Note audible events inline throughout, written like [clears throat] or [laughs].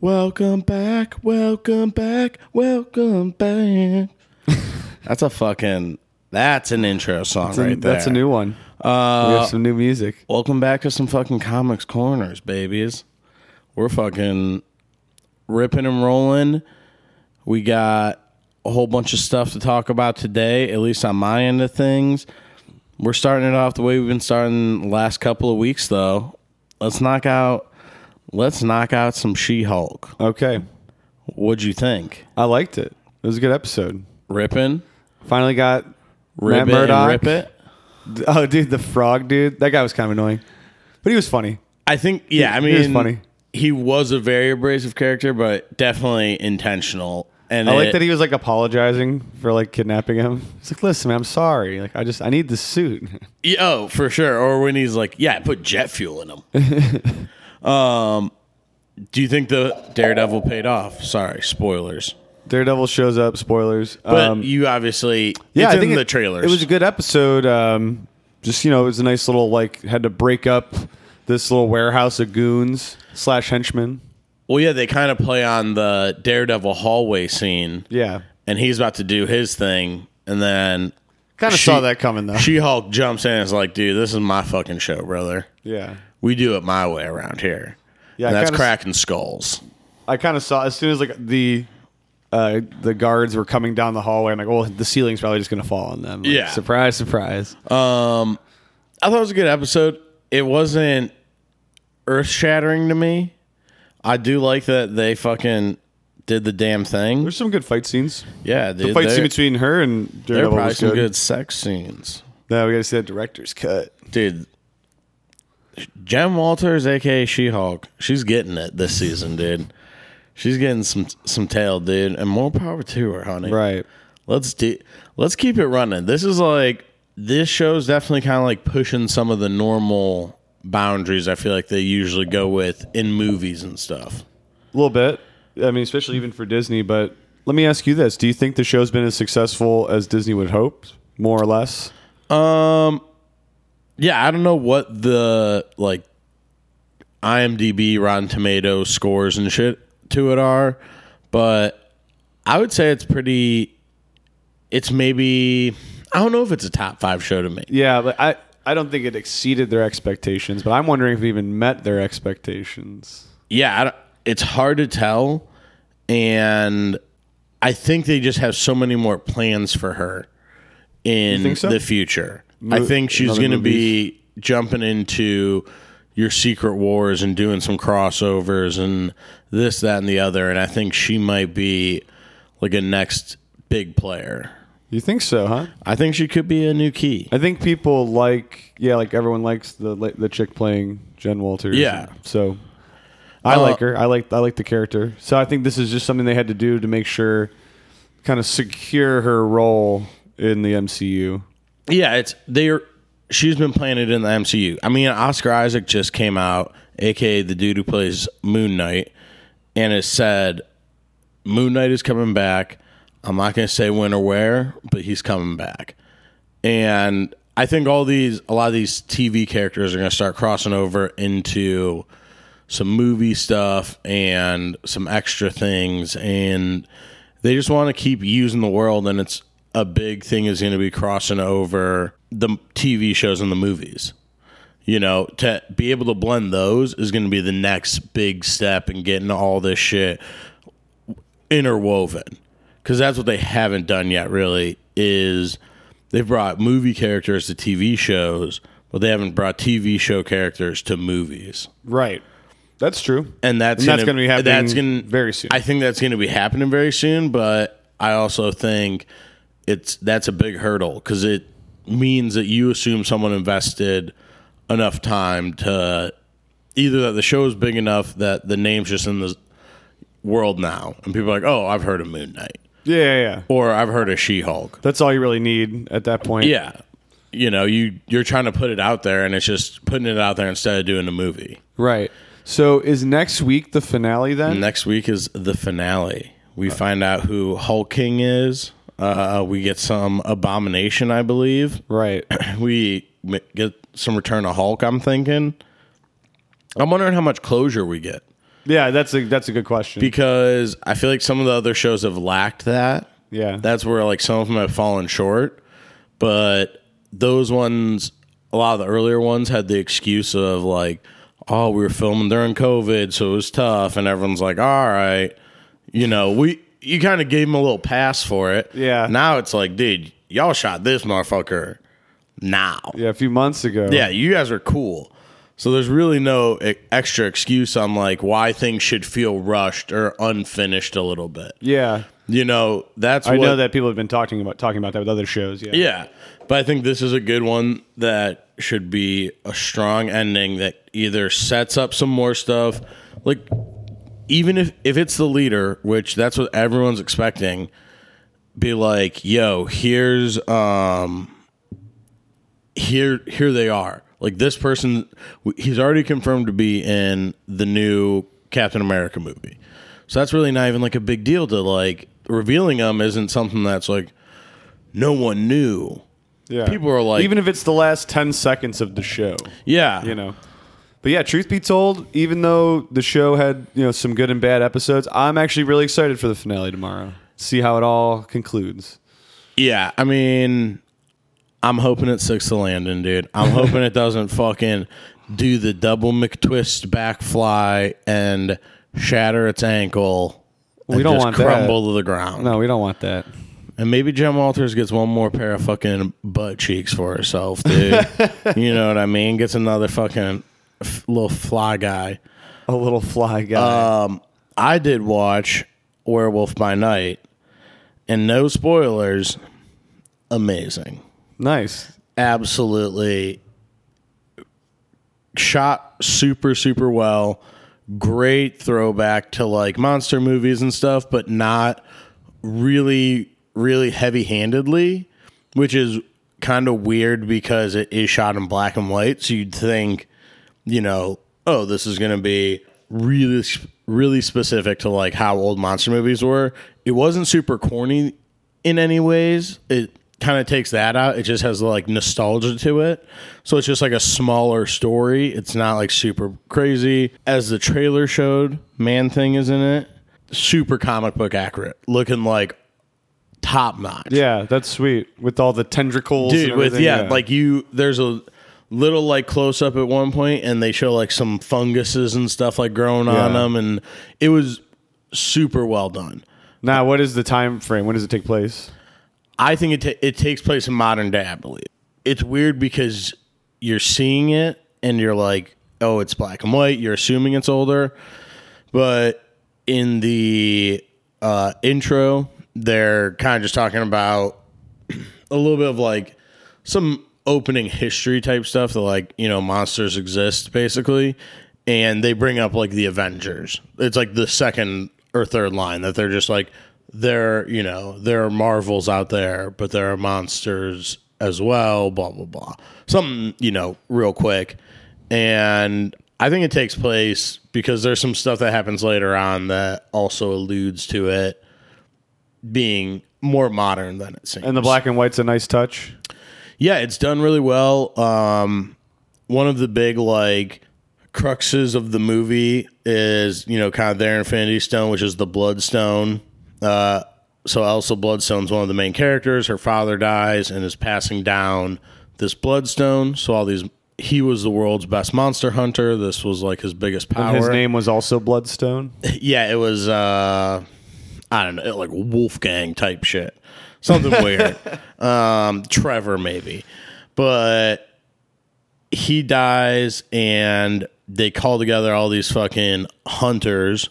Welcome back, welcome back, welcome back. That's a fucking. That's an intro song That's a- right there. That's a new one. Uh, we have some new music. welcome back to some fucking comics corners, babies. We're fucking ripping and rolling. We got a whole bunch of stuff to talk about today, at least on my end of things. We're starting it off the way we've been starting the last couple of weeks, though. Let's knock out. Let's knock out some She-Hulk. Okay. What'd you think? I liked it. It was a good episode. Ripping, Finally got rip Matt Murdock. rip it. Oh, dude, the frog dude. That guy was kind of annoying, but he was funny. I think, yeah, I mean, he was funny. He was a very abrasive character, but definitely intentional. And I like it- that he was like apologizing for like kidnapping him. He's like, "Listen, man, I'm sorry. Like, I just I need the suit." [laughs] Yeah, Oh, for sure. Or when he's like, "Yeah, I put jet fuel in him." [laughs] um, do you think the Daredevil paid off? Sorry, spoilers. Daredevil shows up. Spoilers. But Um, you obviously, yeah, I in think the it, trailers. It was a good episode. Um, just you know, it was a nice little like had to break up this little warehouse of goons slash henchmen. Well, yeah, they kind of play on the Daredevil hallway scene, Yeah, and he's about to do his thing, and then kind of She- saw that coming though. She Hulk jumps in and is like, "Dude, this is my fucking show, brother. yeah, We do it my way around here." Yeah, and that's cracking skulls. I kind of saw as soon as like the uh, the guards were coming down the hallway. I'm like, well, the ceiling's probably just gonna fall on them. Like, Yeah. surprise, surprise. Um, I thought it was a good episode. It wasn't earth shattering to me. I do like that they fucking did the damn thing. There's some good fight scenes. Yeah, The fight scene between her and there are Daredevil probably was some good. good sex scenes, No, we got to see that director's cut. dude. Jen Walters, aka She Hulk, she's getting it this season, dude. She's getting some some tail, dude, and more power to her, honey. Right. Let's do. Let's keep it running. This is like this show's definitely kind of like pushing some of the normal boundaries. I feel like they usually go with in movies and stuff. A little bit. I mean, especially even for Disney. But let me ask you this: Do you think the show's been as successful as Disney would hope, more or less? Um, yeah, I don't know what the like IMDb, Rotten Tomato scores and shit to it are, but I would say it's pretty. It's maybe I don't know if it's a top five show to me. Yeah, but I I don't think it exceeded their expectations. But I'm wondering if it even met their expectations. yeah, I don't- it's hard to tell, and I think they just have so many more plans for her in so? the future. I think she's going to be jumping into your Secret Wars and doing some crossovers and this, that, and the other. And I think she might be like a next big player. You think so, huh? I think she could be a new key. I think people like yeah, like everyone likes the the chick playing Jen Walters. Yeah. So I Uh, like her. I like I like the character. So I think this is just something they had to do to make sure kind of secure her role in the MCU. Yeah, it's they're she's been playing it in the MCU. I mean, Oscar Isaac just came out, aka the dude who plays Moon Knight, and it said Moon Knight is coming back. I'm not going to say when or where, but he's coming back. And I think all these a lot of these TV characters are going to start crossing over into some movie stuff and some extra things and they just want to keep using the world and it's a big thing is going to be crossing over the TV shows and the movies. You know, to be able to blend those is going to be the next big step in getting all this shit interwoven. Cuz that's what they haven't done yet really is they've brought movie characters to TV shows, but they haven't brought TV show characters to movies Right. That's true. and that's And that's gonna be happening That's gonna very soon. I think that's going to be happening very soon, but I also think it's that's a big hurdle because it means that you assume someone invested enough time to either that the show is big enough that the name's just in the world now, and people are like, "Oh, I've heard of Moon Knight," Yeah, yeah, yeah. or "I've heard of She Hulk." That's all you really need at that point. Yeah, you know, you you're trying to put it out there, and it's just putting it out there instead of doing a movie. Right. So is next week the finale then? Next week is the finale. We find out who Hulk King is. Uh, we get some abomination, I believe. Right. [clears throat] We m- get some return of Hulk. I'm thinking. I'm wondering how much closure we get Yeah, that's a that's a good question. because I feel like some of the other shows have lacked that. yeah, That's where like some of them have fallen short, but those ones, a lot of the earlier ones had the excuse of like, oh, we were filming during COVID, so it was tough, and everyone's like, all right, you know, we you kind of gave them a little pass for it. Yeah. Now it's like, dude, y'all shot this motherfucker now. yeah, a few months ago. Yeah, you guys are cool. So there's really no extra excuse on like why things should feel rushed or unfinished a little bit. yeah. You know, that's I what, know that people have been talking about talking about that with other shows. Yeah, Yeah, but I think this is a good one that should be a strong ending that either sets up some more stuff, like even if if it's the leader, which that's what everyone's expecting, be like, yo, here's um here here they are. Like this person he's already confirmed to be in the new Captain America movie. So that's really not even like a big deal to like revealing them isn't something that's like no one knew. yeah. People are like- even if it's the last ten seconds of the show, Yeah. you know. But yeah, truth be told, even though the show had you know some good and bad episodes, I'm actually really excited for the finale tomorrow. See how it all concludes. Yeah, I mean, I'm hoping it sticks to landing, dude. I'm hoping it doesn't fucking do the double McTwist back fly and shatter its ankle. We and don't want that. crumble to the ground. No, we don't want that. And maybe Jen Walters gets one more pair of fucking butt cheeks for herself, dude. [laughs] you know what I mean? Gets another fucking f- little fly guy. A little fly guy. Um, I did watch Werewolf by Night, and no spoilers. Amazing. Nice. absolutely. Shot super super well. Great throwback to like monster movies and stuff but not really really heavy handedly which is kind of weird because it is shot in black and white so you'd think you know oh this is going to be really really specific to like how old monster movies were. It wasn't super corny in any ways. It kind of takes that out. It just has like nostalgia to it. So it's just like a smaller story. It's not like super crazy. As the trailer showed man thing is in it. Super comic book accurate. Looking like top notch Yeah, that's sweet. With all the tendricles. dude and with everything, yeah, like you there's a little like close up at one point and they show like some funguses and stuff like growing on them and it was super well done. Now, what is the time frame? When does it take place? I think it, it takes place in modern day i believe. It's weird because you're seeing it and you're like oh it's black and white you're assuming it's older. But in the uh, intro they're kind of just talking about [clears throat] a little bit of like some opening history type stuff that like you know monsters exist basically. And they bring up like the avengers. It's like the second or third line that they're just like there you know there are marvels out there but there are monsters as well blah blah blah something you know real quick and i think it takes place because there's some stuff that happens later on that also alludes to it being more modern than it seems And the black and white's a nice touch. yeah, it's done really well. Um, one of the big like cruxes of the movie is you know kind of their Infinity Stone, which is the Bloodstone. Uh, so Elsa Bloodstone's one of the main characters. Her father dies and is passing down this Bloodstone. So all these, he was the world's best monster hunter. This was like his biggest power. And his name was also Bloodstone. [laughs] Yeah, it was uh I don't know, like Wolfgang type shit. Something [laughs] weird. Um Trevor maybe. But he dies and they call together all these fucking hunters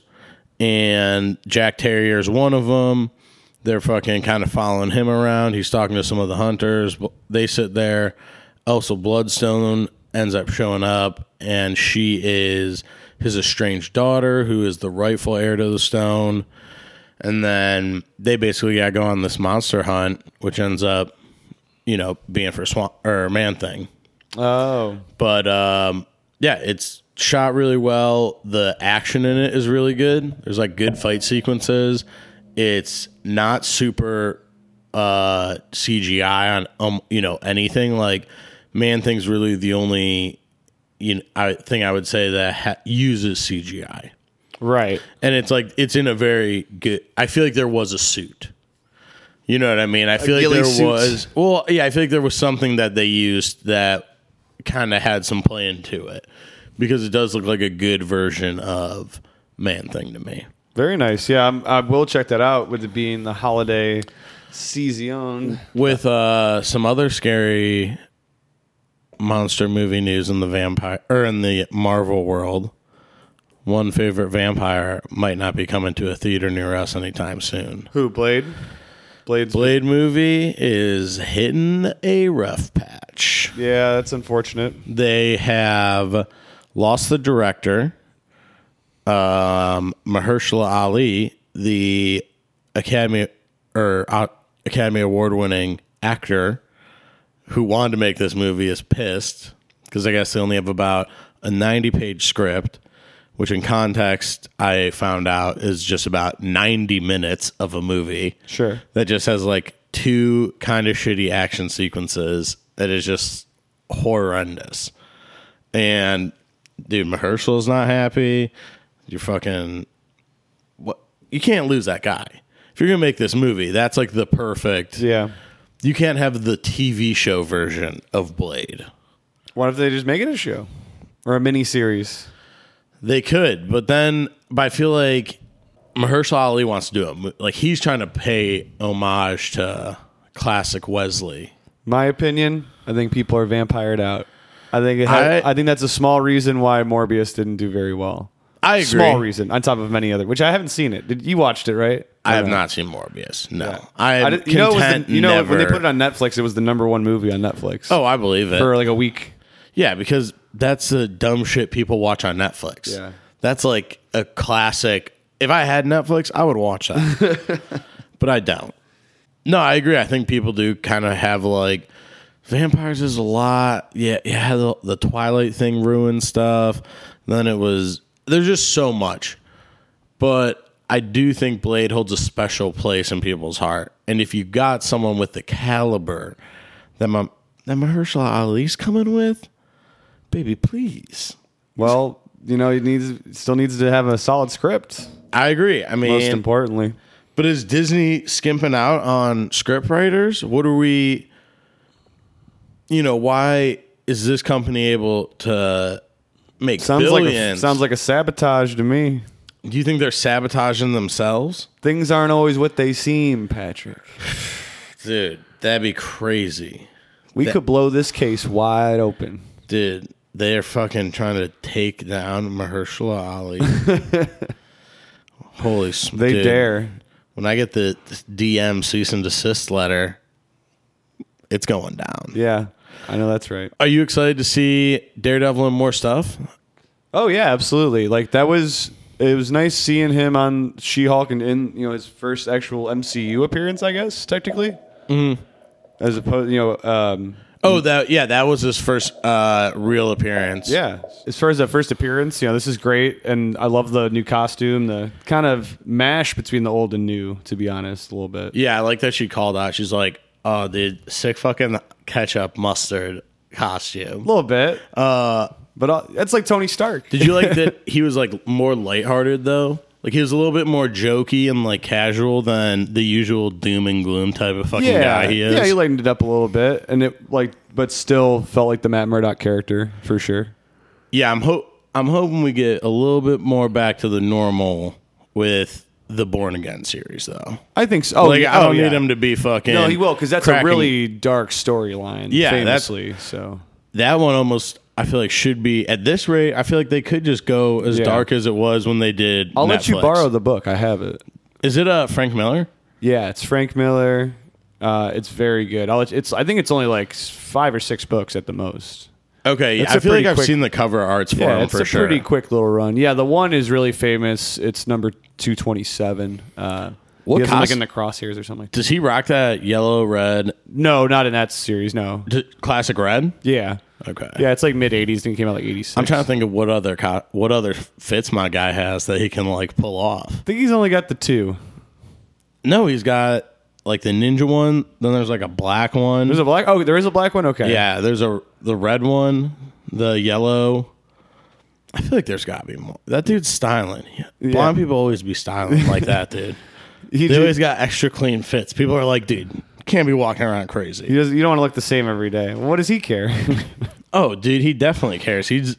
and Jack Terrier is one of them. They're fucking kind of following him around. He's talking to some of the hunters. They sit there. Elsa Bloodstone ends up showing up, and she is his estranged daughter, who is the rightful heir to the stone. And then they basically got to go on this monster hunt, which ends up, you know, being for swamp or man thing. Oh, But um, yeah, it's shot really well. The action in it is really good. There's like good fight sequences. It's not super uh, CGI on um, you know anything. Like Man Thing's really the only you know, I thing I would say that ha- uses CGI. Right. and it's like it's in a very good. I feel like there was a suit. You know what I mean? I feel like there suit. was. Well, yeah, I feel like there was something that they used that kind of had some plan to it because it does look like a good version of Man Thing to me. Very nice. Yeah, I'm, I will check that out with it being the holiday season. With uh, some other scary monster movie news in the vampire or in the Marvel world. One favorite vampire might not be coming to a theater near us anytime soon. Who Blade? Blade's Blade movie is hitting a rough patch. Yeah, that's unfortunate. They have lost the director, um, Mahershala Ali, the Academy or uh, Academy Award winning actor who wanted to make this movie is pissed because I guess they only have about a 90 page script, which in context I found out is just about 90 minutes of a movie Sure. that just has like two kind of shitty action sequences that is just horrendous. And dude, Mahershala's not happy. You're fucking what you can't lose that guy. If you're gonna make this movie, that's like the perfect Yeah. you can't have the TV show version of Blade. What if they just make it a show or a mini series? They could, but then but I feel like Mahershala Ali wants to do it. Like he's trying to pay homage to classic Wesley. My opinion, I think people are vampired out. I think it had, I- I, think that's a small reason why Morbius didn't do very well. I agree. Small reason on top of many other, which I haven't seen it. Did you watched it right? I have Or not seen Morbius. No, Yeah. I am did- you know, the, you know when they put it on Netflix, it was the number one movie on Netflix. Oh, I believe it. for like a week. yeah, because that's the dumb shit people watch on Netflix. Yeah. that's like a classic. If I had Netflix, I would watch that, [laughs] but I don't. No, I agree. I think people do kind of have like vampires is a lot. Yeah, yeah. The, the Twilight thing ruined stuff. Then it was there's just so much, but I do think Blade holds a special place in people's heart. And if you got someone with the caliber that my that Mahershala Ali's coming with, baby, please. Well, you know, he needs still needs to have a solid script. I agree. I mean, Most importantly, But is Disney skimping out on script writers? What are we? You know, why is this company able to make sounds like a, billions? sounds like a sabotage to me. Do you think they're sabotaging themselves, Things aren't always what they seem, Patrick. [sighs] dude? That'd be crazy, We could blow this case wide open. dude. They're fucking trying to take down Mahershala Ali. [laughs] Holy, smokes. They dude. dare. When I get the DM cease and desist letter, it's going down. Yeah, I know that's right. Are you excited to see Daredevil and more stuff? Oh yeah, absolutely. Like that was it was nice seeing him on She-Hulk and in you know his first actual MCU appearance, I guess technically. Mm-hmm. As opposed, you know, um, Oh, that yeah, that was his first uh, real appearance. yeah. As far as that first appearance, you know, this is great, and I love the new costume, the kind of mash between the old and new. To be honest, a little bit. yeah, I like that she called out. She's like, "Oh, dude, sick fucking ketchup mustard costume. A little bit, uh, but uh, it's like Tony Stark. Did you like that [laughs] he was like more lighthearted though? Like he was a little bit more jokey and like casual than the usual doom and gloom type of fucking yeah, guy he is. yeah, he lightened it up a little bit, and it like, but still felt like the Matt Murdock character for sure. yeah, I'm hope I'm hoping we get a little bit more back to the normal with the Born Again series though. I think so. Oh, like yeah, I don't oh, need yeah. him to be fucking. No, he will because that's a really dark storyline. Yeah, famously. So that one almost I feel like should be at this rate. I feel like they could just go as Yeah. dark as it was when they did. I'll let you borrow the book. I have it. Is it uh Frank Miller? Yeah, it's Frank Miller. Uh, it's very good. I'll let you, it's. I think it's only like five or six books at the most. Okay, I a feel like pretty I've quick- seen the cover arts for Yeah, it's for a sure. pretty quick little run. Yeah, the one is really famous. It's number two twenty seven. Uh, What he has him, like cost- in the crosshairs or something? Does he rock that yellow red No, not in that series. No. d- classic red? Yeah. Okay. Yeah, it's like mid '80s. and it came out like '86. I'm trying to think of what other co- what other fits my guy has that he can like pull off. I think he's only got the two. No, he's got like the ninja one. Then there's like a black one. There's a black. Oh, there is a black one. Okay. yeah, there's a the red one, the yellow. I feel like there's got to be more. That dude's styling. Blonde people always be styling like that, [laughs] dude. He, They always got extra clean fits. People are like, dude, can't be walking around he crazy. does, you don't want to look the same every day. What does he care? [laughs] Oh, dude, he definitely cares. He's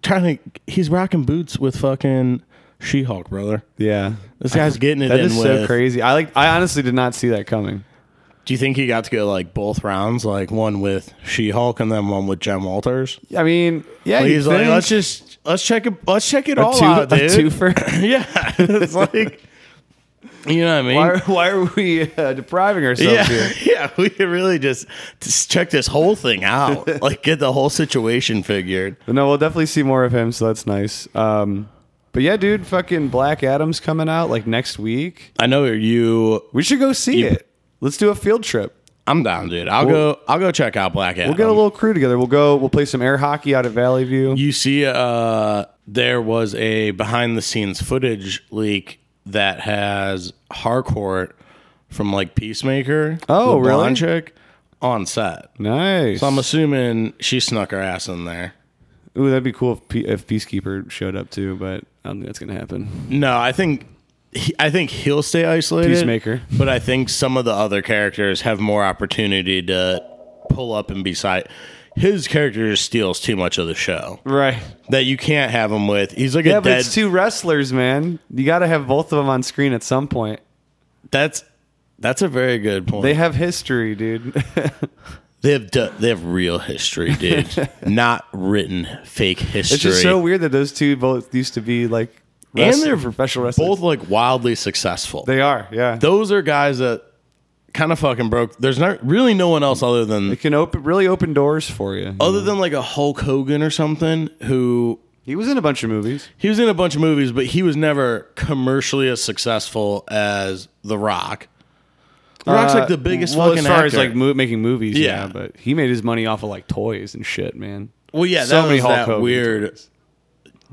trying to. He's rocking boots with fucking She-Hulk, brother. yeah. This guy's getting it That in is with. so crazy. I like. I honestly did not see that coming. Do you think he got to go like both rounds, like one with She-Hulk and then one with Jen Walters? I mean, yeah. He's you'd like, think. let's just let's check it. Let's check it a, all two, out, a dude. twofer. [laughs] yeah, it's like you know what I mean. Why, why are we uh, depriving ourselves yeah, here? [laughs] yeah, we could really just, just check this whole thing out, [laughs] like get the whole situation figured. But no, we'll definitely see more of him, so that's nice. Um, but yeah, dude, fucking Black Adam's coming out like next week. I know you. We should go see it. Let's do a field trip. I'm down, dude. I'll go. I'll go check out Black Adam. We'll get a little crew together. We'll go. We'll play some air hockey out at Valley View. You see, uh, there was a behind the scenes footage leak that has Harcourt from like Peacemaker. Oh, the blonde really? chick on set. Nice. So I'm assuming she snuck her ass in there. Ooh, that'd be cool if, P- if Peacekeeper showed up too, but I don't think that's gonna happen. No, I think. He, I think he'll stay isolated. Peacemaker. But I think some of the other characters have more opportunity to pull up and be side. His character just steals too much of the show Right. that you can't have him with. He's like Yeah, a but dead. it's two wrestlers, man. You got to have both of them on screen at some point. that's that's a very good point. They have history, dude. [laughs] They have du- they have real history, dude. [laughs] Not written fake history. it's just so weird that those two both used to be like and they're professional wrestlers. both like wildly successful. They are, yeah. Those are guys that kind of fucking broke. There's not really no one else other than It can open really open doors for you. other than like a Hulk Hogan or something who He was in a bunch of movies. he was in a bunch of movies, but he was never commercially as successful as The Rock. The Rock's Uh, like the biggest well, fucking as far actor. as like mo- making movies, yeah. Yeah. But he made his money off of like toys and shit, man. well, yeah, so that many was Hulk that Hogan weird toys.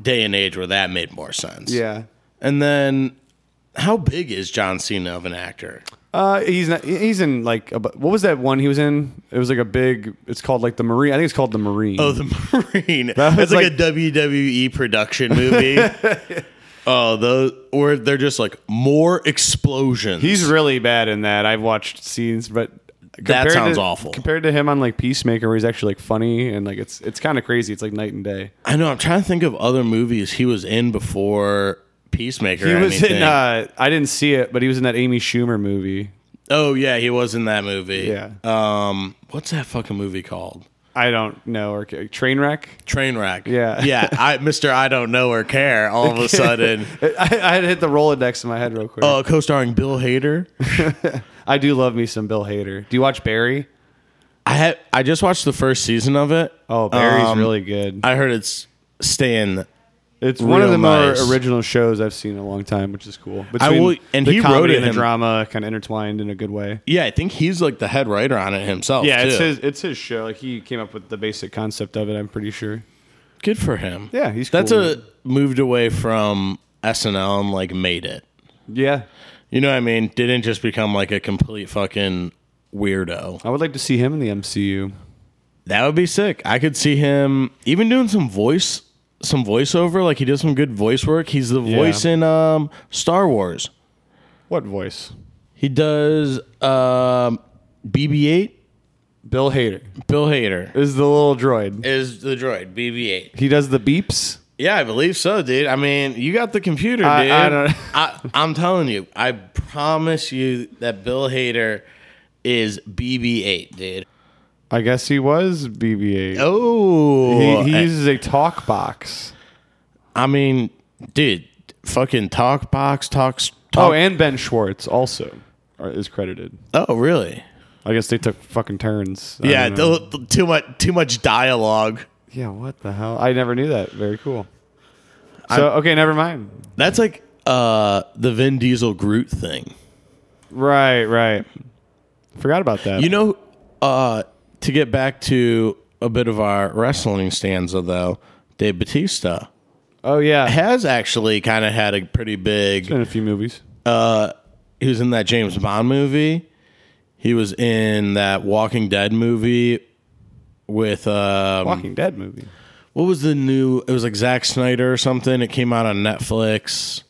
day and age where that made more sense. Yeah. And then, how big is John Cena of an actor? Uh, he's not. He's in like a, what was that one he was in? It was like a big. It's called like the Marine. I think it's called the Marine. Oh, the Marine. [laughs] was That's like, like- a WWE production movie. [laughs] oh, those or they're just like more explosions. He's really bad in that. I've watched scenes, but compared sounds to- awful. Compared to him on like Peacemaker, where he's actually like funny and like it's it's kind of crazy. It's like night and day. I know. I'm trying to think of other movies he was in before Peacemaker. He was anything. in. Uh, I didn't see it, but he was in that Amy Schumer movie. oh yeah, he was in that movie. Yeah. Um, what's that fucking movie called? I don't know or care. Train wreck. Yeah. [laughs] yeah. I, Mister, I don't know or care. All of a [laughs] sudden, I, I had hit the Rolodex in my head real quick. uh, co-starring Bill Hader. [laughs] I do love me some Bill Hader. Do you watch Barry? I had I just watched the first season of it. Oh, Barry's Um, really good. I heard it's staying. It's one of the more original shows I've seen in a long time, which is cool. I will- and the he comedy wrote it and the him- drama kind of intertwined in a good way. Yeah, I think he's like the head writer on it himself. Yeah, it's his it's his show. Like he came up with the basic concept of it. I'm pretty sure. Good for him. Yeah, he's That's cool, a moved away from SNL and like made it. Yeah, You know what I mean? Didn't just become like a complete fucking weirdo. I would like to see him in the MCU. That would be sick. I could see him even doing some voice some voiceover, like he does some good voice work. He's the Yeah. voice in um Star Wars. What voice? He does um BB-8. Bill Hader Bill Hader is the little droid. is the droid BB-8. He does the beeps. Yeah, I believe so, dude. I mean, you got the computer, I- dude. I don't- I, I'm telling you, I promise you that Bill Hader is BB-8, dude. I guess he was BB-8. Oh, he, he uses a talk box. I mean, dude, fucking talk box talks. Oh, and Ben Schwartz also are, is credited. oh, really? I guess they took fucking turns. I Yeah, don't th- th- too much, too much dialogue. yeah. What the hell? I never knew that. Very cool. So okay, never mind. That's like uh the Vin Diesel Groot thing. Right, right. Forgot about that. You know, uh, to get back to a bit of our wrestling stanza, though, Dave Batista oh yeah, has actually kind of had a pretty big. in a few movies. Uh, he was in that James Bond movie, He was in that Walking Dead movie with um, Walking Dead movie. what was the new? It was like Zack Snyder or something. It came out on Netflix.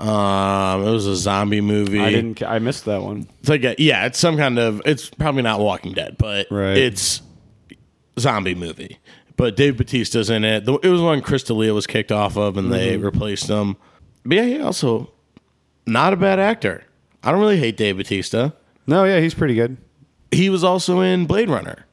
Um, it was a zombie movie. I didn't. I missed that one. It's like a, yeah, it's some kind of. It's probably not Walking Dead, but Right. it's zombie movie. But Dave Batista's in it. The- It was one Chris D'Elia was kicked off of, and they Mm-hmm. replaced him. But yeah, he also not a bad actor. I don't really hate Dave Batista. No, yeah, he's pretty good. He was also in Blade Runner.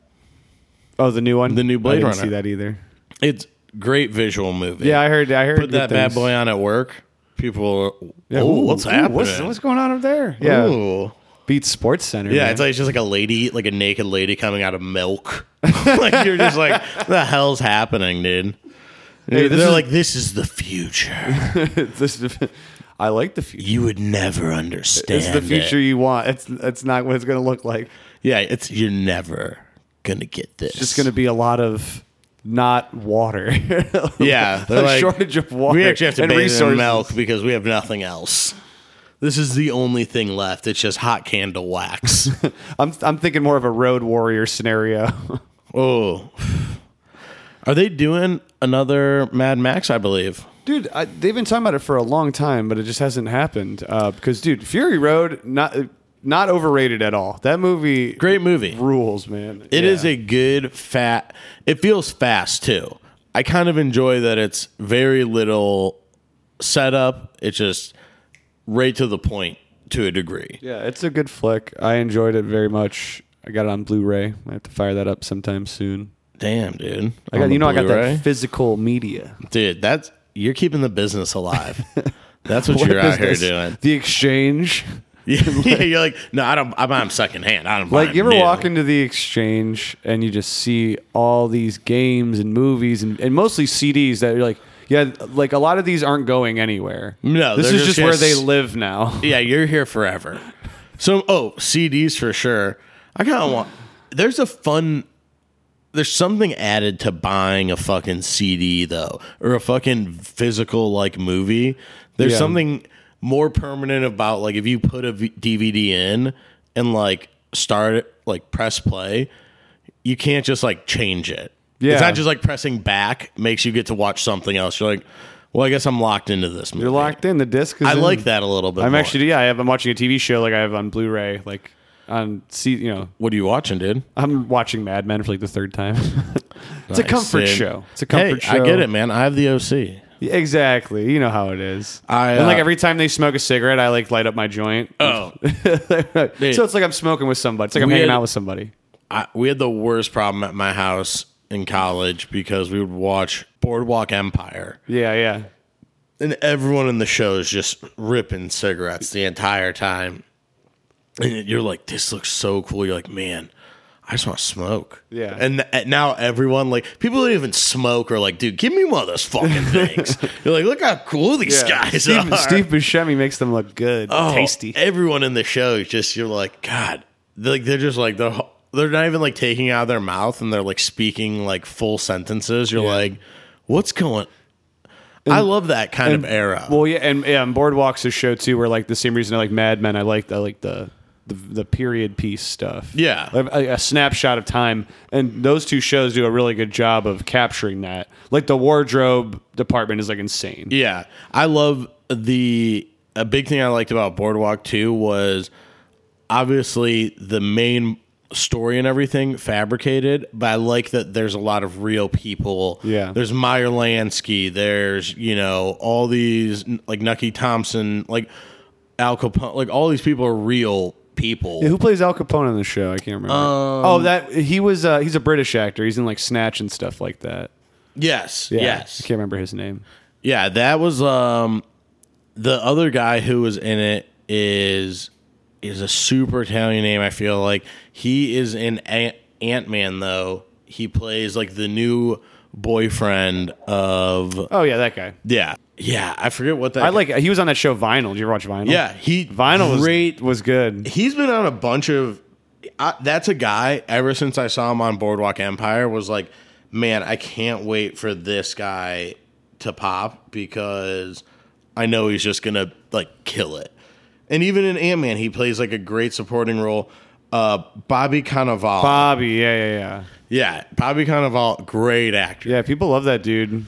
Oh, the new one. The new Blade I didn't Runner. See that either? It's great visual movie. Yeah, I heard. I heard. put good that bad things. boy on at work. People, Yeah, oh, ooh, what's ooh, happening? What's, what's going on up there? Yeah, Ooh. Beats Sports Center. Yeah, man. it's like it's just like a lady, like a naked lady coming out of milk. [laughs] like you're just like, the hell's happening, dude? Hey, They're is- like, this is the future. [laughs] this is, I like the future. You would never understand. It's the future it. you want. It's it's not what it's going to look like. Yeah, it's you're never gonna get this. It's just going to be a lot of not water. [laughs] yeah, a they're like, shortage of water. We actually have to and bathe in milk because we have nothing else. This is the only thing left. It's just hot candle wax. [laughs] I'm I'm thinking more of a road warrior scenario. [laughs] oh, are they doing another Mad Max? I believe. Dude, I, they've been talking about it for a long time, but it just hasn't happened. Uh, because, dude, Fury Road not not overrated at all. That movie Great movie. rules, man. It is a good fat. It feels fast too. I kind of enjoy that it's very little setup. It's just right to the point to a degree. yeah, it's a good flick. I enjoyed it very much. I got it on Blu-ray. I have to fire that up sometime soon. Damn, dude. I got you know I got Blu-ray? that physical media. dude. That's you're keeping the business alive. [laughs] That's what, you're What out here doing. The exchange. Yeah, [laughs] you're like, no, I don't. I'm buying secondhand. I don't. Like you ever new. walk into the exchange and you just see all these games and movies and, and mostly CDs that you're like, yeah, like a lot of these aren't going anywhere. No, this is just just where they live now. [laughs] Yeah, you're here forever. So, oh, CDs for sure. I kind of want. There's a fun. There's something added to buying a fucking CD though, or a fucking physical like movie. There's Yeah. something more permanent about like if you put a v- DVD in and like start it, like press play, you can't just like change it. Yeah. It's not just like pressing back makes you get to watch something else. You're like, well, I guess I'm locked into this movie. You're locked in. The disc is I in. like that a little bit. I'm more. actually yeah. I have, I'm watching a TV show like I have on Blu-ray, like on see you know. What are you watching, dude? I'm watching Mad Men for like the third time. [laughs] it's a comfort dude. show. It's a comfort hey, show. I get it, man. I have the OC. Yeah, Exactly. You know how it is. I, and like uh, every time they smoke a cigarette, I like light up my joint. Oh, [laughs] so it's like I'm smoking with somebody. It's like I'm hanging had- out with somebody. I, we had the worst problem at my house in college because we would watch Boardwalk Empire, Yeah, yeah. and everyone in the show is just ripping cigarettes the entire time. And you're like, "This looks so cool." You're like, "Man, I just want to smoke." Yeah. And th- now everyone like people that even smoke are like, "Dude, give me one of those fucking [laughs] things." you're like, "Look how cool these guys Steve, are." Steve Buscemi makes them look good, Oh, tasty. Everyone in the show is just you're like, God, they're like they're just like they're they're not even like taking it out of their mouth and they're like speaking like full sentences. You're like, what's going? I love that kind of era. Well, yeah, and yeah, and Boardwalk's a show too, where like the same reason I like Mad Men, I like I like the the, the period piece stuff. Yeah. A, a snapshot of time, and those two shows do a really good job of capturing that. Like the wardrobe department is like insane. yeah, I love the a big thing I liked about Boardwalk too was obviously the main story and everything fabricated, but I like that there's a lot of real people. Yeah. There's Meyer Lansky, there's, you know, all these like Nucky Thompson, like Al Capone, like all these people are real people. Who plays Al Capone on the show? I can't remember. Um, oh, that he was. Uh, he's a British actor. He's in like Snatch and stuff like that. yes. Yeah, Yes. I can't remember his name. Yeah, that was um the other guy who was in it is is a super Italian name. I feel like he is in Ant Man though. He plays like the new boyfriend of Oh yeah, that guy. yeah yeah. I forget what that. I like. He was on that show Vinyl. Did you ever watch Vinyl? yeah he Vinyl was. Was good. He's been on a bunch of. I, that's a guy. Ever since I saw him on Boardwalk Empire, was like, man, I can't wait for this guy to pop because I know he's just gonna like kill it. And even in Ant Man, he plays like a great supporting role. Uh, Bobby Cannavale. Bobby, yeah, yeah, yeah. yeah, Bobby Cannavale, great actor. Yeah, people love that dude.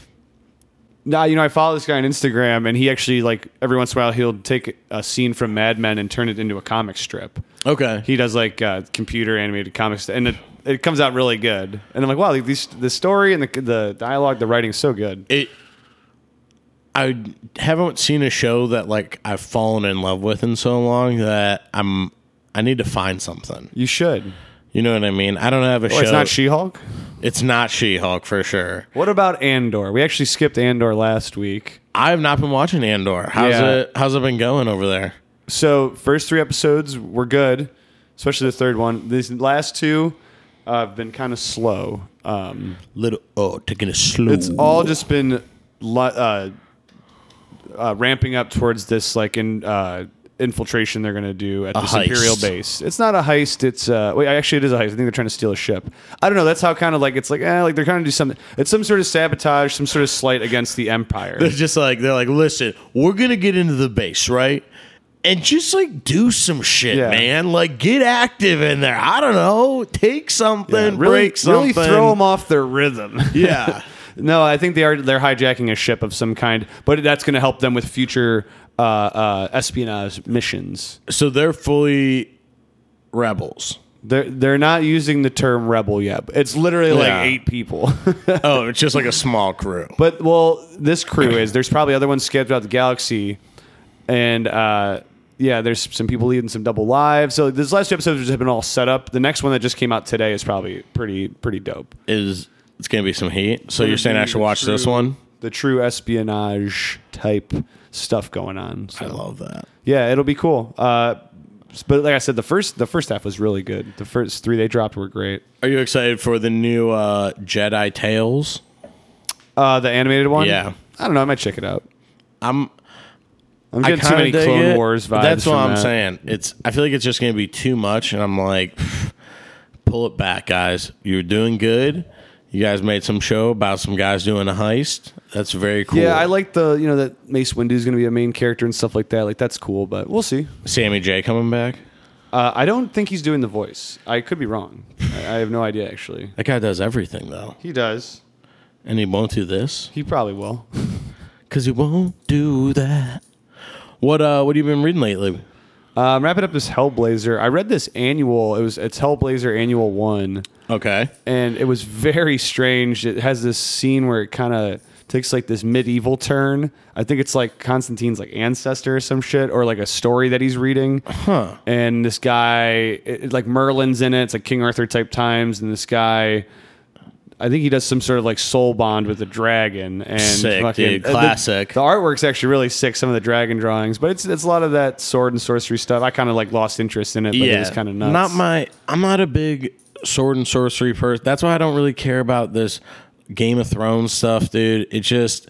Nah, you know, I follow this guy on Instagram, and he actually like every once in a while he'll take a scene from Mad Men and turn it into a comic strip. Okay. He does like uh, computer animated comics, and it, it comes out really good. And I'm like, wow, these, the story and the the dialogue, the writing is so good. it I haven't seen a show that like I've fallen in love with in so long that I'm I need to find something. You should. You know what I mean? I don't have a Oh, show. it's not She-Hulk. It's not She-Hulk for sure. What about Andor? We actually skipped Andor last week. I have not been watching Andor. How's Yeah. it how's it been going over there? So first three episodes were good, especially the third one. These last two uh, have been kind of slow. Um, Little oh, taking it slow. it's all just been li- uh, uh, ramping up towards this like in uh, infiltration they're going to do at A this heist. imperial base. It's not a heist. It's uh, wait, actually it is a heist. I think they're trying to steal a ship. I don't know. That's how kind of like it's like eh, like they're trying to do something. It's some sort of sabotage, some sort of slight against the empire. They're just like they're like, listen, we're gonna get into the base, right? And just like do some shit, Yeah. man. Like get active in there. I don't know. Take something, really, break something. really throw them off their rhythm. [laughs] Yeah. No, I think they are. They're hijacking a ship of some kind, but that's going to help them with future uh, uh, espionage missions. so they're fully rebels. They're they're not using the term rebel yet. It's literally like eight people. [laughs] Oh, it's just like a [laughs] small crew. but well, this crew is. There's probably other ones scattered throughout the galaxy, and uh, yeah, there's some people leading some double lives. So this last two episodes have been all set up. The next one that just came out today is probably pretty pretty dope. Is it's gonna be some heat. So you're saying I should watch this one? The true espionage type stuff going on. So. I love that. Yeah, it'll be cool. Uh, but like I said, the first the first half was really good. The first three they dropped were great. Are you excited for the new uh, Jedi Tales? Uh, the animated one, Yeah. I don't know. I might check it out. I'm I'm getting too many Clone it. Wars vibes. That's what from I'm that. saying. It's I feel like it's just gonna be too much, and I'm like, pull it back, guys. You're doing good. You guys made some show about some guys doing a heist. That's very cool. Yeah, I like the you know that Mace Windu is going to be a main character and stuff like that. Like that's cool, but we'll see. Sammy J coming back. Uh, I don't think he's doing the voice. I could be wrong. I, I have no idea actually. That guy does everything though, He does. and he won't do this He probably will. [laughs] because he won't do that. What uh? What have you been reading lately? Um, wrapping up this Hellblazer. I read this annual. It was it's Hellblazer Annual One. Okay. and it was very strange. It has this scene where it kind of takes like this medieval turn. I think it's like Constantine's like ancestor or some shit, or like a story that he's reading. Huh. And this guy, it, it- like Merlin's in it. It's like King Arthur type times, and this guy. I think he does some sort of like soul bond with a dragon and Sick, fucking- dude. uh, the- Classic. The, artwork's actually really sick. Some of the dragon drawings, but it's it's a lot of that sword and sorcery stuff. I kind of like lost interest in it, but it was kind of nuts. Not my. I'm not a big sword and sorcery person. That's why I don't really care about this Game of Thrones stuff, dude. It just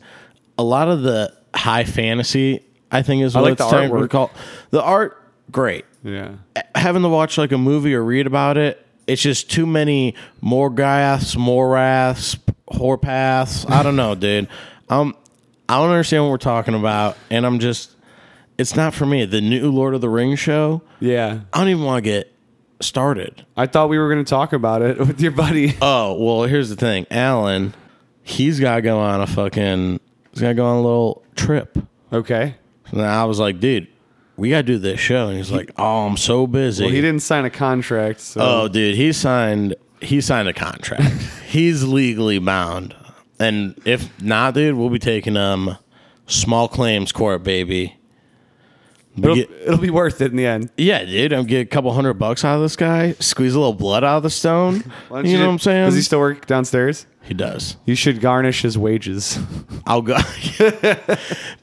a lot of the high fantasy. I think is what like it's the artwork. called. The art, great. yeah. Having to watch like a movie or read about it, it's just too many more grass, more Morgaths, Moraths, Horpaths. I don't know, dude. Um, I don't understand what we're talking about, and I'm just. It's not for me. The new Lord of the Rings show. Yeah. I don't even want to get started. I thought we were going to talk about it [laughs] with your buddy. Oh well, here's the thing, Alan. He's got to go on a fucking. He's got to go on a little trip. Okay. And I was like, dude, we got to do this show. And he's like, oh, I'm so busy. Well, he didn't sign a contract, so Oh, dude, he signed. He signed a contract. [laughs] he's legally bound. And if not, dude, we'll be taking um small claims court, baby. It'll, get- it'll be worth it in the end. yeah, dude, I'm get a couple hundred bucks out of this guy. Squeeze a little blood out of the stone. [laughs] Don't You know what I'm saying? Does he still work downstairs? he does. You should garnish his wages. [laughs] I'll go. [laughs]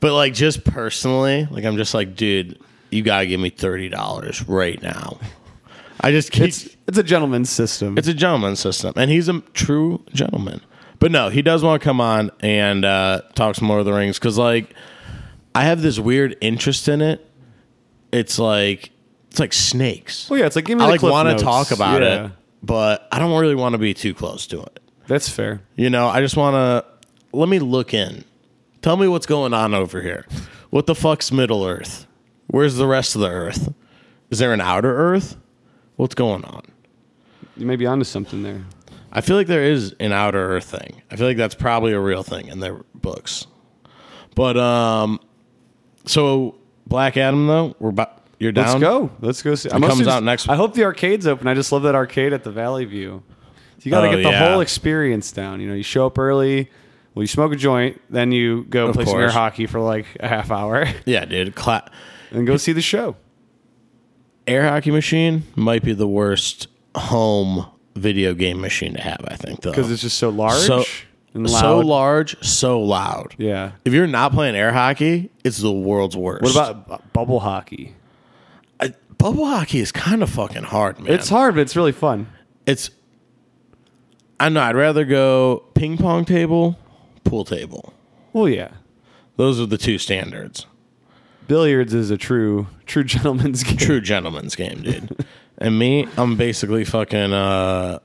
but like just personally, like I'm just like, dude, you gotta give me thirty dollars right now. I just keep. It's it's a gentleman's system. It's a gentleman's system, and he's a true gentleman. But no, he does want to come on and uh, talk some Lord of the Rings because, like, I have this weird interest in it. It's like it's like snakes. well, yeah, it's like give me I the like Cliff want to talk about Yeah, it, but I don't really want to be too close to it. That's fair. You know, I just want to let me look in. Tell me what's going on over here. What the fuck's Middle Earth? Where's the rest of the Earth? Is there an outer Earth? What's going on? You may be onto something there. I feel like there is an outer earth thing. I feel like that's probably a real thing in their books. But um, so Black Adam though, we're about you're down. Let's go. Let's go see. It comes out next- I hope the arcade's open. I just love that arcade at the Valley View. You got to Oh, get the yeah. whole experience down. You know, you show up early. Well, you smoke a joint, then you go play some air course. hockey for like a half hour, [laughs] Yeah, dude. Cla- and go see the show. air hockey machine might be the worst home video game machine to have. I think though because it's just so large so and loud. so large, so loud. Yeah. If you're not playing air hockey, it's the world's worst. What about bu- bubble hockey? I, bubble hockey? Is kind of fucking hard, man. It's hard, but it's really fun. It's. I know. I'd rather go ping pong table, pool table. Well, yeah. Those are the two standards. Billiards is a true true [laughs] gentleman's game. True gentleman's game, dude. and me, I'm basically fucking. uh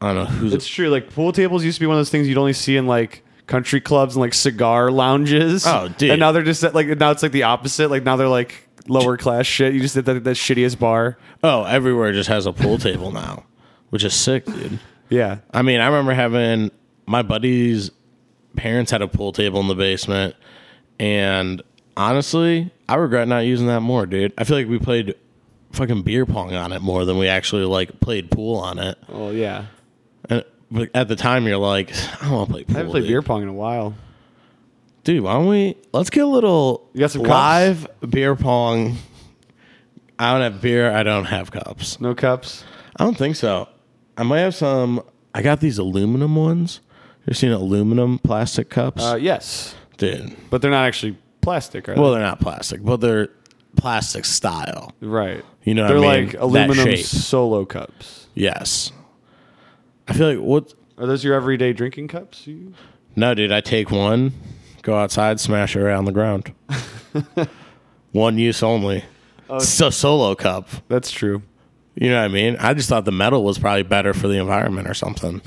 I don't know who's. It's true. Like pool tables used to be one of those things you'd only see in like country clubs and like cigar lounges. Oh, dude. And now they're just at, like now it's like the opposite. Like now they're like lower class shit. You just did that, that shittiest bar. oh, everywhere just has a pool table now, which is sick, dude. Yeah. I mean, I remember having my buddy's parents had a pool table in the basement, and honestly, I regret not using that more, dude. I feel like we played fucking beer pong on it more than we actually like played pool on it. Oh yeah. But at the time, you're like, I don't want to play pool. I haven't played dude. beer pong in a while. dude. Why don't we? Let's get a little You got some cups? live beer pong. I don't have beer. I don't have cups. No cups. I don't think so. I might have some. I got these aluminum ones. You seen aluminum plastic cups, Uh, yes, dude? but they're not actually plastic, are Well, they? they're not plastic, but they're plastic style. Right. You know they're I mean? like aluminum solo cups. Yes. I feel like what? Are those your everyday drinking cups? You? No, dude. I take one, go outside, smash it around the ground. [laughs] one use only. Oh. it's a solo cup. That's true. You know what I mean? I just thought the metal was probably better for the environment or something.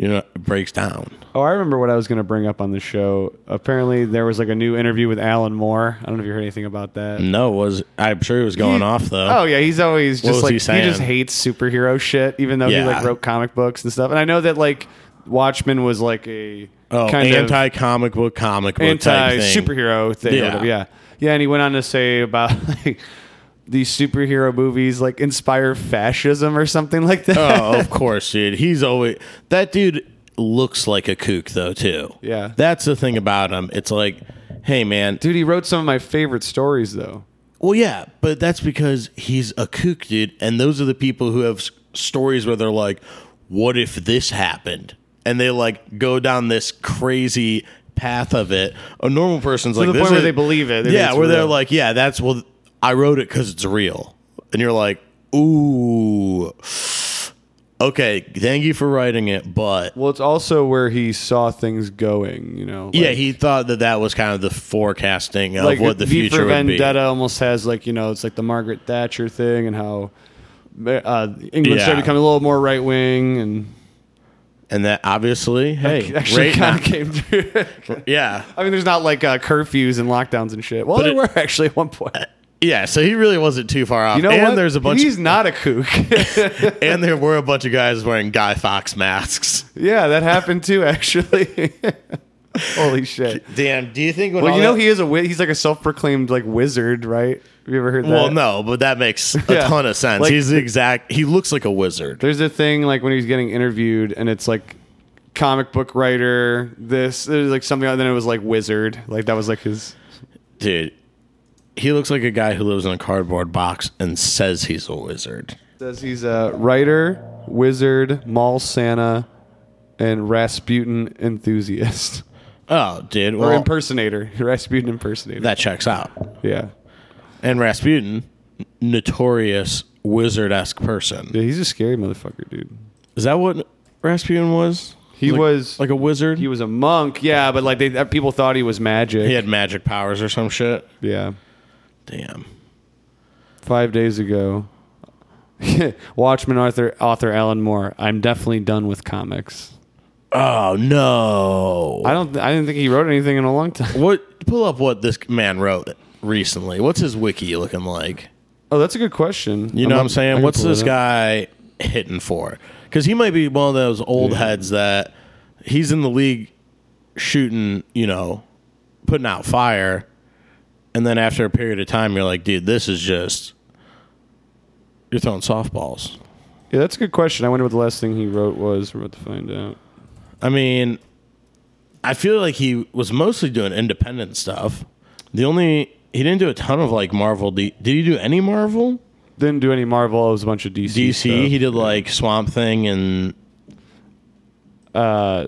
You know, it breaks down. Oh, I remember what I was going to bring up on the show. Apparently, there was like a new interview with Alan Moore. I don't know if you heard anything about that. No, was I'm sure he was going He- off though. Oh yeah, he's always just was like he he, saying? just hates superhero shit, even though he Yeah. like wrote comic books and stuff. And I know that like Watchmen was like a Oh, kind anti comic book, comic book anti type thing. superhero thing. Yeah. Yeah. yeah, yeah. And he went on to say about [laughs] like these superhero movies like inspire fascism or something like that. oh, of [laughs] course, dude. He's always that dude looks like a kook though too. Yeah. that's the thing about him. It's like, hey man, Dude, he wrote some of my favorite stories though. well, yeah, but that's because he's a kook, dude. And those are the people who have s- stories where they're like, what if this happened? And they like go down this crazy path of it. A normal person's To like the this point where is- they believe it. They Yeah, where they're like, yeah, that's well, I wrote it because it's real, and you're like, ooh, okay, thank you for writing it, but Well, it's also where he saw things going, you know. yeah, he thought that that was kind of the forecasting of like what the V future for would be. Vendetta almost has like you know it's like the Margaret Thatcher thing and how uh, England Yeah. started becoming a little more right wing and and that obviously, hey, actually right kind now- of came through. [laughs] yeah, I mean, there's not like uh, curfews and lockdowns and shit. Well, But there it- were [laughs] actually at one point. Yeah. So he really wasn't too far off. You know and what? there's a bunch, He's not a kook. [laughs] and there were a bunch of guys wearing Guy Fawkes masks. yeah, that happened too. Actually, [laughs] holy shit. Damn, do you think? When Well, you know that- he is a wi- he's like a self-proclaimed like wizard, right? Have you ever heard that? Well, no, but that makes a Yeah. ton of sense. Like- he's the exact. He looks like a wizard. There's a thing like when he's getting interviewed, and it's like comic book writer. This there's like something, and then it was like wizard. Like that was like his. Dude, he looks like a guy who lives in a cardboard box and says he's a wizard. Says he's a writer, wizard, mall Santa, and Rasputin enthusiast Oh, dude. or impersonator. [laughs] Rasputin impersonator. that checks out. yeah. And Rasputin, notorious wizard esque person. yeah, he's a scary motherfucker, dude. Is that what Rasputin was? He Like- was like a wizard. he was a monk, yeah, but like they people thought he was magic. He had magic powers or some shit. yeah. Damn. Five days ago. [laughs] Watchmen author author Alan Moore. I'm definitely done with comics. Oh no. I don't. I didn't think he wrote anything in a long time. what? Pull up what this man wrote recently. What's his wiki looking like? Oh, that's a good question. You know what I'm saying? What's this guy hitting for? Because he might be one of those old heads that he's in the league shooting, you know, putting out fire, and then after a period of time, you're like, dude, this is just you're throwing softballs. Yeah, that's a good question. I wonder what the last thing he wrote was. We're about to find out. I mean, I feel like he was mostly doing independent stuff. The only he didn't do a ton of like Marvel. Did he do any Marvel? Didn't do any Marvel. It was a bunch of DC. DC. stuff. He did like Swamp Thing and Uh,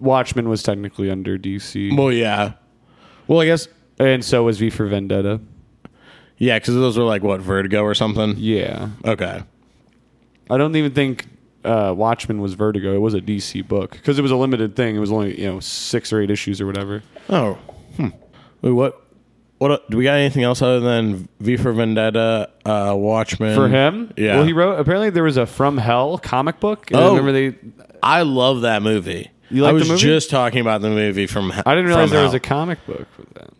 Watchmen was technically under DC, well, yeah. Well, I guess and so was V for Vendetta. yeah, because those were like what Vertigo or something. Yeah, Okay. I don't even think uh, Watchmen was Vertigo. It was a DC book because it was a limited thing. It was only you know six or eight issues or whatever. Oh, hmm. Wait, what? What do we got? Anything else other than V for Vendetta, uh, Watchmen For him, Yeah. Well, he wrote. Apparently, there was a From Hell comic book. And I Oh. remember they. I love that movie. You like I the was movie? just talking about the movie from. Hell. I didn't realize there was a comic book for that.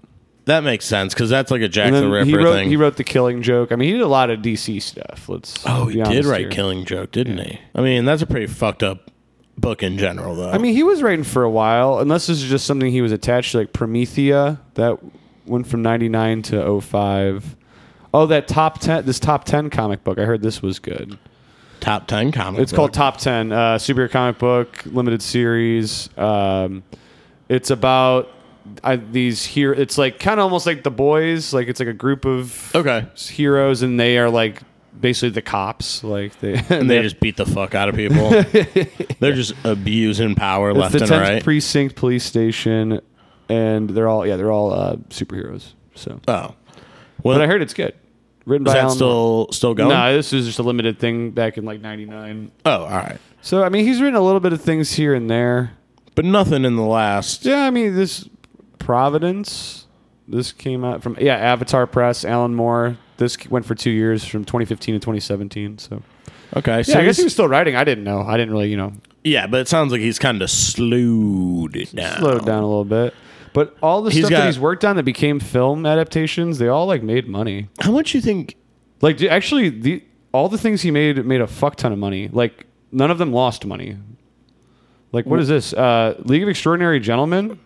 That makes sense because that's like a Jack the Ripper he wrote. thing. He wrote the Killing Joke. I mean, he did a lot of DC stuff. Let's. oh, he did write here. Killing Joke, didn't he? I mean, that's a pretty fucked up book in general, though. I mean, he was writing for a while, unless this is just something he was attached to, like Promethea. That went from '99 to 05. Oh, that top ten. This top ten comic book. I heard this was good. top ten comic. It's called. Top Ten. Uh, superhero comic book, limited series. Um, it's about I, these here. It's like kind of almost like the boys. Like it's like a group of Okay, heroes, and they are like basically the cops. Like they and they just beat the fuck out of people. [laughs] They're just abusing power It's left the and 10th right. precinct police station, and they're all yeah, they're all uh, superheroes. So, oh, well, but I heard it's good. Written is by that Alan still still going? No, this was just a limited thing back in like '99. oh, all right, So I mean, he's written a little bit of things here and there. but nothing in the last. Yeah, I mean this Providence. This came out from yeah Avatar Press. Alan Moore. This went for two years from 2015 to 2017. So Okay, so yeah, I guess he's- he was still writing. I didn't know. I didn't really you know yeah, but it sounds like he's kind of slowed it down. slowed down a little bit. But all the He's stuff got- that he's worked on that became film adaptations, they all like made money. How much you think? Like dude, actually, the all the things he made made a fuck ton of money. Like none of them lost money. Like what is this? Uh, League of Extraordinary Gentlemen.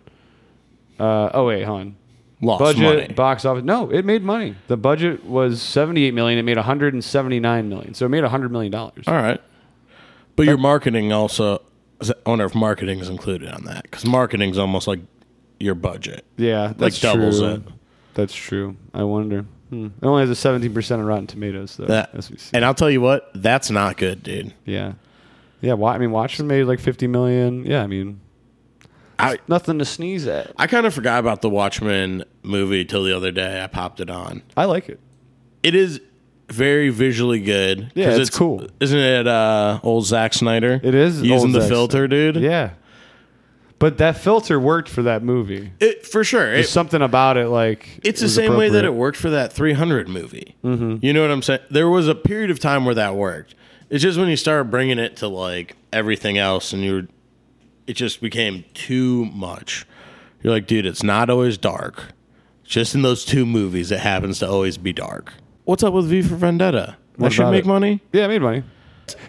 Uh, oh wait, hold on. Lost budget money. box office. No, it made money. The budget was seventy eight million. It made one hundred and seventy nine million. So it made hundred million dollars. All right, but your marketing also. I wonder if marketing is included on that because marketing's almost like your budget. Yeah, that's doubles true. it. That's true. I wonder. Hmm. It only has a seventeen percent on Rotten Tomatoes, though. That, as we see. and I'll tell you what, that's not good, dude. yeah, yeah. Wa- I mean, Watchmen made like fifty million. Yeah, I mean, I nothing to sneeze at. I kind of forgot about the Watchmen movie till the other day. I popped it on. I like it. It is very visually good. Yeah, 'cause it's cool. Isn't it uh, old Zack Snyder? It is using the Zack filter, dude. Yeah, but that filter worked for that movie. it, for sure. There's It, something about it, like it's it the same way that it worked for that 300 movie. Mm-hmm. You know what I'm saying? There was a period of time where that worked. It's just when you start bringing it to like everything else, and you, were, it just became too much. You're like, dude, it's not always dark. Just in those two movies, it happens to always be dark. What's up with V for Vendetta? What that should make it? money. Yeah, it made money.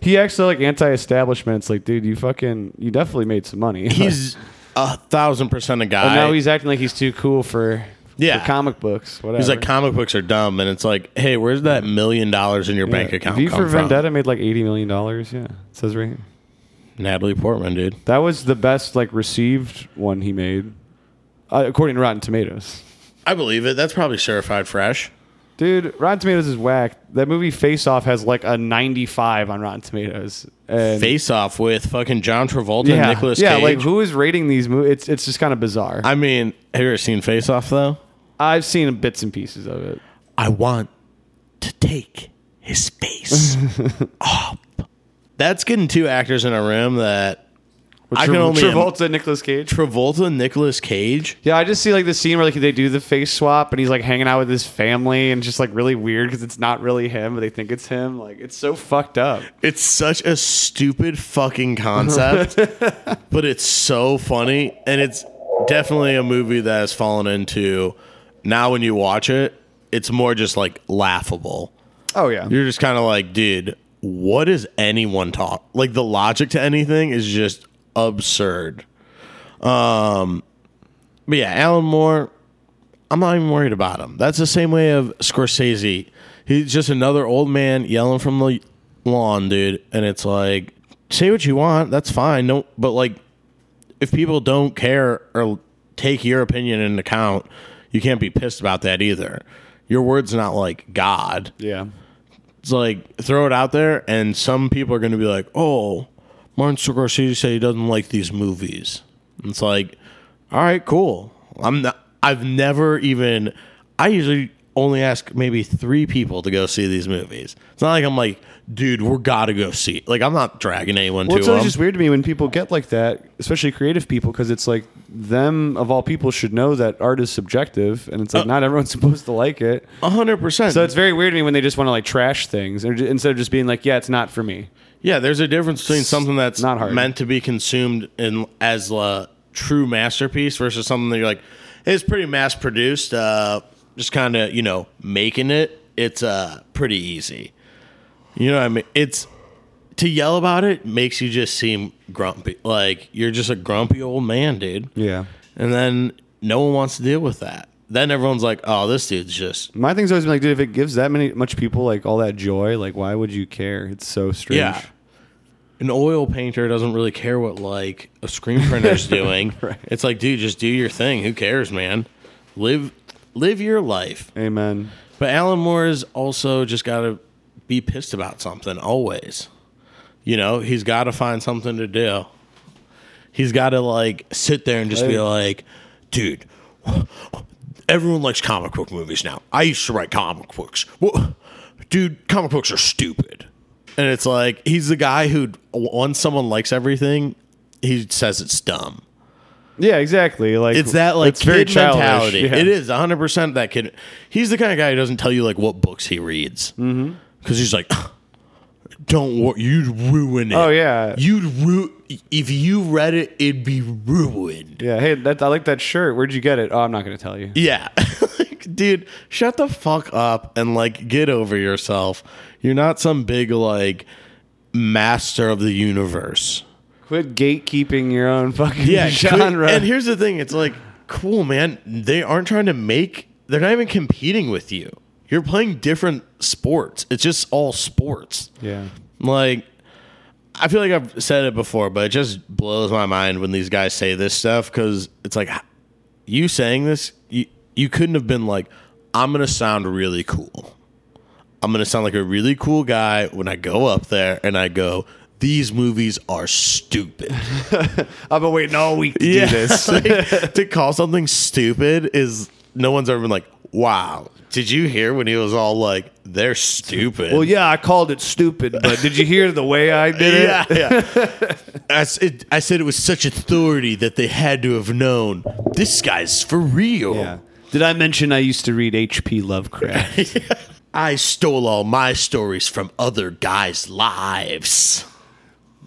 He acts like anti-establishment. It's like, dude, you fucking, you definitely made some money. [laughs] He's a thousand percent a guy. Now he's acting like he's too cool for, Yeah. comic books. Whatever. He's like, comic books are dumb, and it's like, hey, where's that million dollars in your bank account V for from? Vendetta made like eighty million dollars. Yeah, it says right here. Natalie Portman, dude. That was the best like received one he made, uh, according to Rotten Tomatoes. I believe it. That's probably certified fresh. Dude, Rotten Tomatoes is whack. That movie Face Off has like a ninety-five on Rotten Tomatoes. And Face off with fucking John Travolta yeah, and Nicolas yeah, Cage. like who is rating these movies? It's it's just kind of bizarre. I mean, have you ever seen Face Off though? I've seen bits and pieces of it. I want to take his face [laughs] off. That's getting two actors in a room that I can only Travolta, Nicolas Cage. Travolta and Nicolas Cage. Yeah, I just see like the scene where like they do the face swap and he's like hanging out with his family and it's just like really weird because it's not really him, but they think it's him. Like it's so fucked up. It's such a stupid fucking concept, [laughs] but it's so funny, and it's definitely a movie that has fallen into. Now, when you watch it, it's more just like laughable. Oh yeah. You're just kind of like, dude, what is anyone talk? Like the logic to anything is just absurd. Um, but yeah, Alan Moore, I'm not even worried about him. That's the same way of Scorsese. He's just another old man yelling from the lawn, dude. And it's like, say what you want, that's fine. No, but like, if people don't care or take your opinion into account, you can't be pissed about that either. Your word's not like God. yeah. It's like throw it out there, and some people are going to be like, "Oh, Martin Scorsese said he doesn't like these movies." And it's like, all right, cool. I'm not. I've never even. I usually only ask maybe three people to go see these movies. It's not like I'm like, dude, we're gotta go see. It. Like I'm not dragging anyone Well, to it's always them. just weird to me when people get like that, especially creative people, because it's like them of all people should know that art is subjective, and it's like not everyone's [laughs] supposed to like it. A hundred percent. So it's very weird to me when they just want to like trash things, or instead of just being like, "Yeah, it's not for me." Yeah, there's a difference between something that's not hard. meant to be consumed in as a true masterpiece versus something that you're like, hey, it's pretty mass produced. Uh, just kind of you know making it. It's uh pretty easy. You know what I mean? It's to yell about it makes you just seem grumpy. Like you're just a grumpy old man, dude. Yeah. And then no one wants to deal with that. Then everyone's like, oh, this dude's just My thing's always been like, dude, if it gives that many much people like all that joy, like why would you care? It's so strange. Yeah. An oil painter doesn't really care what like a screen printer's [laughs] doing. Right. It's like, dude, just do your thing. Who cares, man? Live live your life. Amen. But Alan Moore is also just got to be pissed about something always. You know, he's got to find something to do. He's got to like sit there and just be like, dude, everyone likes comic book movies now. I used to write comic books. Well, dude, comic books are stupid. And it's like he's the guy who once someone likes everything, he says it's dumb. Yeah, exactly. Like It's that like it's very kid mentality. Yeah. It is 100 percent that kid. He's the kind of guy who doesn't tell you like what books he reads mm-hmm. Because he's like, don't wor- you'd ruin it. Oh, yeah. you'd ru- if you read it, it'd be ruined. Yeah. Hey, that I like that shirt. Where'd you get it? Oh, I'm not going to tell you. Yeah, like, [laughs] dude, shut the fuck up and like get over yourself. You're not some big like master of the universe. Quit gatekeeping your own fucking yeah, genre. And here's the thing: it's like, cool, man. They aren't trying to make. They're not even competing with you. You're playing different sports. It's just all sports. yeah. Like, I feel like I've said it before, but it just blows my mind when these guys say this stuff because it's like, you saying this, you you couldn't have been like, I'm gonna sound really cool. I'm gonna sound like a really cool guy when I go up there and I go. These movies are stupid. [laughs] I've been waiting all week to Yeah. do [laughs] this. Like, to call something stupid is no one's ever been like, wow. Did you hear when he was all like, they're stupid? well, yeah, I called it stupid, but did you hear the way I did it? yeah, yeah. I, s- it- I said it was such authority that they had to have known this guy's for real. Yeah. Did I mention I used to read H.P. Lovecraft? [laughs] I stole all my stories from other guys' lives.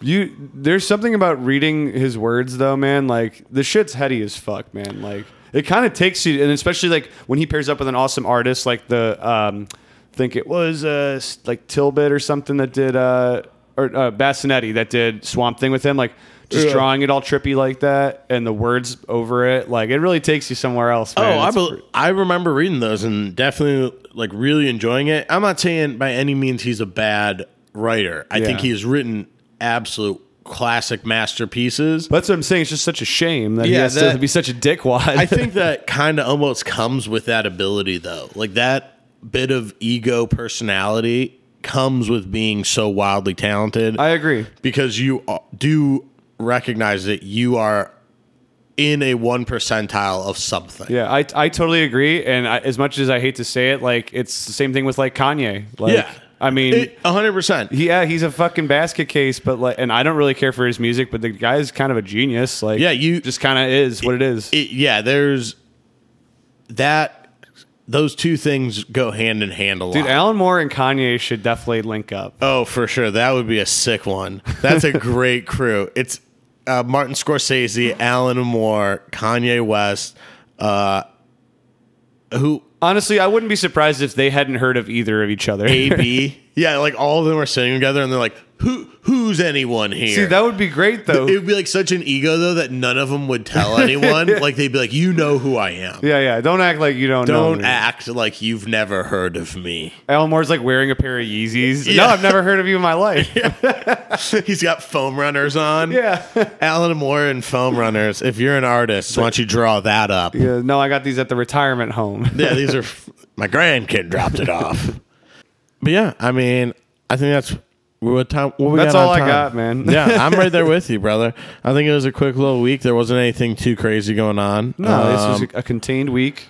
you there's something about reading his words though, man. Like the shit's heady as fuck, man. Like it kind of takes you, and especially like when he pairs up with an awesome artist, like the um, I think it was uh like Tilbit or something that did uh or uh, Bassinetti that did Swamp Thing with him, like. Just Yeah. drawing it all trippy like that, and the words over it, like it really takes you somewhere else. Man. Oh, I, pr- I remember reading those and definitely like really enjoying it. I'm not saying by any means he's a bad writer. I think Yeah. he has written absolute classic masterpieces. That's what I'm saying. It's just such a shame that he Yeah, has that- to be such a dickwad. I think [laughs] that kind of almost comes with that ability, though. Like that bit of ego personality comes with being so wildly talented. I agree. because you do recognize that you are in a one percentile of something. Yeah, I, I totally agree. And I, as much as I hate to say it, like it's the same thing with like Kanye. Like, Yeah. I mean, a hundred percent. yeah, he's a fucking basket case, but like, and I don't really care for his music, but the guy's kind of a genius. Like, Yeah, you- just kind of is what it is. It- yeah, there's that. Those two things go hand in hand a lot. Dude, Alan Moore and Kanye should definitely link up. Oh, for sure. That would be a sick one. That's a [laughs] great crew. It's uh, Martin Scorsese, Alan Moore, Kanye West, uh, who Honestly, I wouldn't be surprised if they hadn't heard of either of each other. AB. [laughs] yeah, like all of them are sitting together and they're like, "Who? Who's anyone here?" See, that would be great though. it would be like such an ego though that none of them would tell [laughs] anyone. like they'd be like, "You know who I am." yeah, yeah. Don't act like you don't, know. Don't me. act like you've never heard of me. Alan Moore's like wearing a pair of Yeezys. No, I've never heard of you in my life. [laughs] He's got foam runners on. Yeah. [laughs] Alan Moore and foam runners. If you're an artist, why don't you draw that up? yeah. No, I got these at the retirement home. Yeah, these are f- my grandkid dropped it off. But yeah, I mean, I think that's what time. What we That's got all I got, man. [laughs] yeah, I'm right there with you, [laughs] brother. I think it was a quick little week. There wasn't anything too crazy going on. No, this was Um, a, a contained week.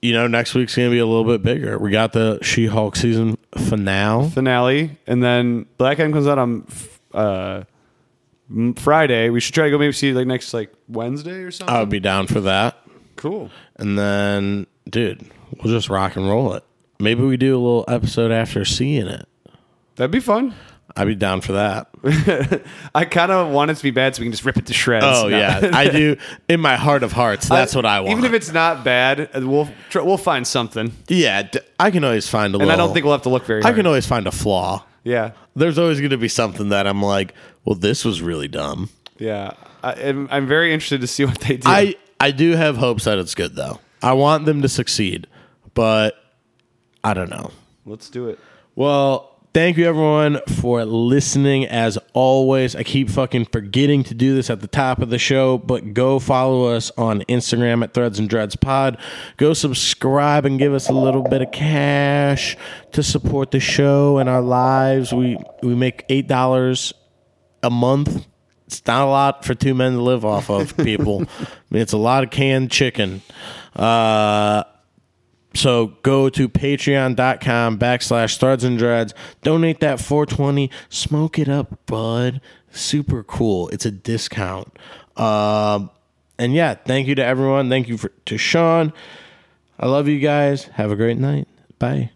you know, next week's gonna be a little bit bigger. We got the She-Hulk season finale. finale, and then Black Adam comes out on uh, m- Friday. We should try to go maybe see like next like Wednesday or something. I would be down for that. cool. And then, dude, we'll just rock and roll it. Maybe we do a little episode after seeing it. That'd be fun. I'd be down for that. [laughs] I kind of want it to be bad so we can just rip it to shreds. Oh No. yeah, [laughs] I do. In my heart of hearts, that's what I want. Even if it's not bad, we'll tr- we'll find something, yeah, d- I can always find a and little. I don't think we'll have to look very I hard. can always find a flaw. yeah, There's always going to be something that I'm like, well, this was really dumb. yeah. I, I'm, I'm very interested to see what they do. I I do have hopes that it's good though. I want them to succeed, but I don't know. Let's do it. Well, thank you everyone for listening. As always, I keep fucking forgetting to do this at the top of the show, but go follow us on Instagram at Threads and Dreads Pod. Go subscribe and give us a little bit of cash to support the show and our lives. We we make eight dollars a month. It's not a lot for two men to live off of, people. I [laughs] mean, it's a lot of canned chicken. Uh, so go to patreon.com backslash threads and dreads. Donate that 420. Smoke it up, bud. Super cool. It's a discount. Um, and yeah, thank you to everyone. Thank you for, to Sean. I love you guys. Have a great night. Bye.